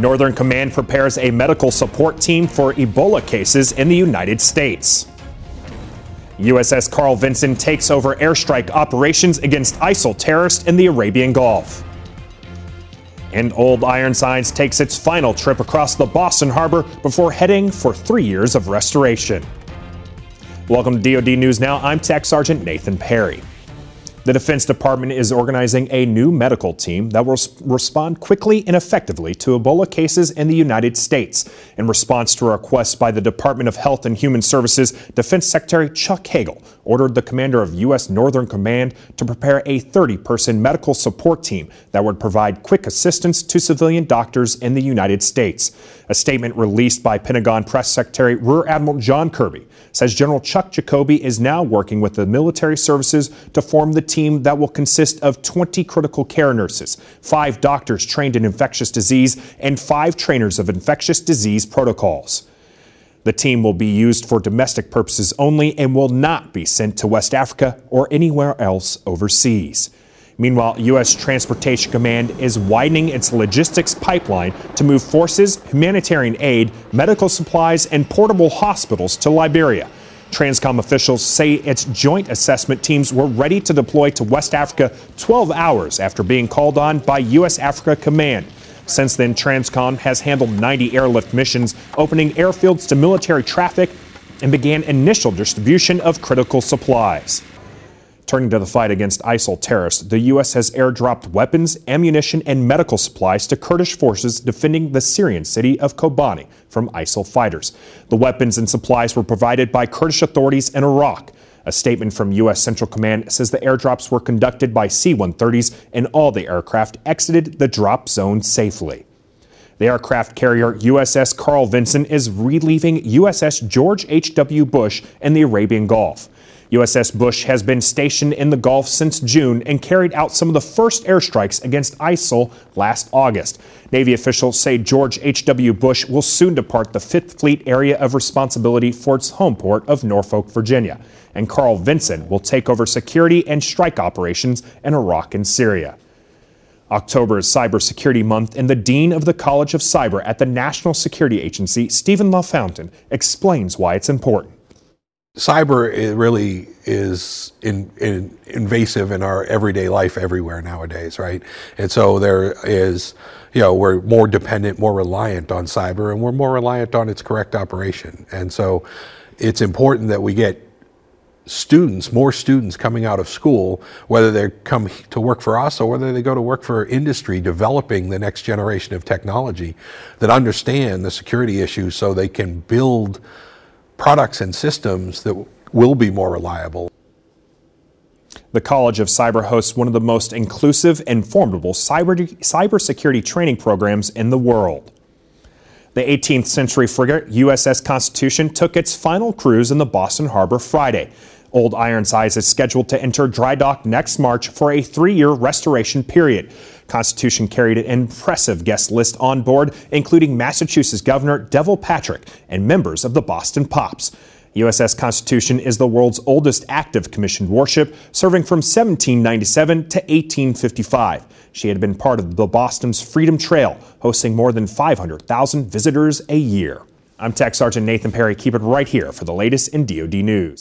Northern Command prepares a medical support team for Ebola cases in the United States. USS Carl Vinson takes over airstrike operations against ISIL terrorists in the Arabian Gulf. And Old Ironsides takes its final trip across the Boston Harbor before heading for three years of restoration. Welcome to DoD News Now. I'm Tech Sergeant Nathan Perry. The Defense Department is organizing a new medical team that will respond quickly and effectively to Ebola cases in the United States. In response to a request by the Department of Health and Human Services, Defense Secretary Chuck Hagel ordered the commander of U.S. Northern Command to prepare a 30 person medical support team that would provide quick assistance to civilian doctors in the United States. A statement released by Pentagon Press Secretary Rear Admiral John Kirby says General Chuck Jacoby is now working with the military services to form the team that will consist of 20 critical care nurses, five doctors trained in infectious disease, and five trainers of infectious disease protocols. The team will be used for domestic purposes only and will not be sent to West Africa or anywhere else overseas. Meanwhile, U.S. Transportation Command is widening its logistics pipeline to move forces, humanitarian aid, medical supplies, and portable hospitals to Liberia. Transcom officials say its joint assessment teams were ready to deploy to West Africa 12 hours after being called on by U.S. Africa Command. Since then, Transcom has handled 90 airlift missions, opening airfields to military traffic, and began initial distribution of critical supplies. Turning to the fight against ISIL terrorists, the U.S. has airdropped weapons, ammunition, and medical supplies to Kurdish forces defending the Syrian city of Kobani from ISIL fighters. The weapons and supplies were provided by Kurdish authorities in Iraq. A statement from U.S. Central Command says the airdrops were conducted by C 130s and all the aircraft exited the drop zone safely. The aircraft carrier USS Carl Vinson is relieving USS George H.W. Bush in the Arabian Gulf. USS Bush has been stationed in the Gulf since June and carried out some of the first airstrikes against ISIL last August. Navy officials say George H.W. Bush will soon depart the Fifth Fleet area of responsibility for its home port of Norfolk, Virginia. And Carl Vinson will take over security and strike operations in Iraq and Syria. October is Cybersecurity Month, and the Dean of the College of Cyber at the National Security Agency, Stephen LaFountain, explains why it's important. Cyber really is in, in, invasive in our everyday life everywhere nowadays, right? And so there is, you know, we're more dependent, more reliant on cyber, and we're more reliant on its correct operation. And so it's important that we get students, more students coming out of school, whether they come to work for us or whether they go to work for industry, developing the next generation of technology that understand the security issues so they can build products and systems that will be more reliable. The College of Cyber hosts one of the most inclusive and formidable cyber, cybersecurity training programs in the world. The 18th century frigate USS Constitution took its final cruise in the Boston Harbor Friday. Old Ironsides is scheduled to enter dry dock next March for a three year restoration period. Constitution carried an impressive guest list on board, including Massachusetts Governor Deval Patrick and members of the Boston Pops. USS Constitution is the world's oldest active commissioned warship, serving from 1797 to 1855. She had been part of the Boston's Freedom Trail, hosting more than 500,000 visitors a year. I'm Tech Sergeant Nathan Perry. Keep it right here for the latest in DoD news.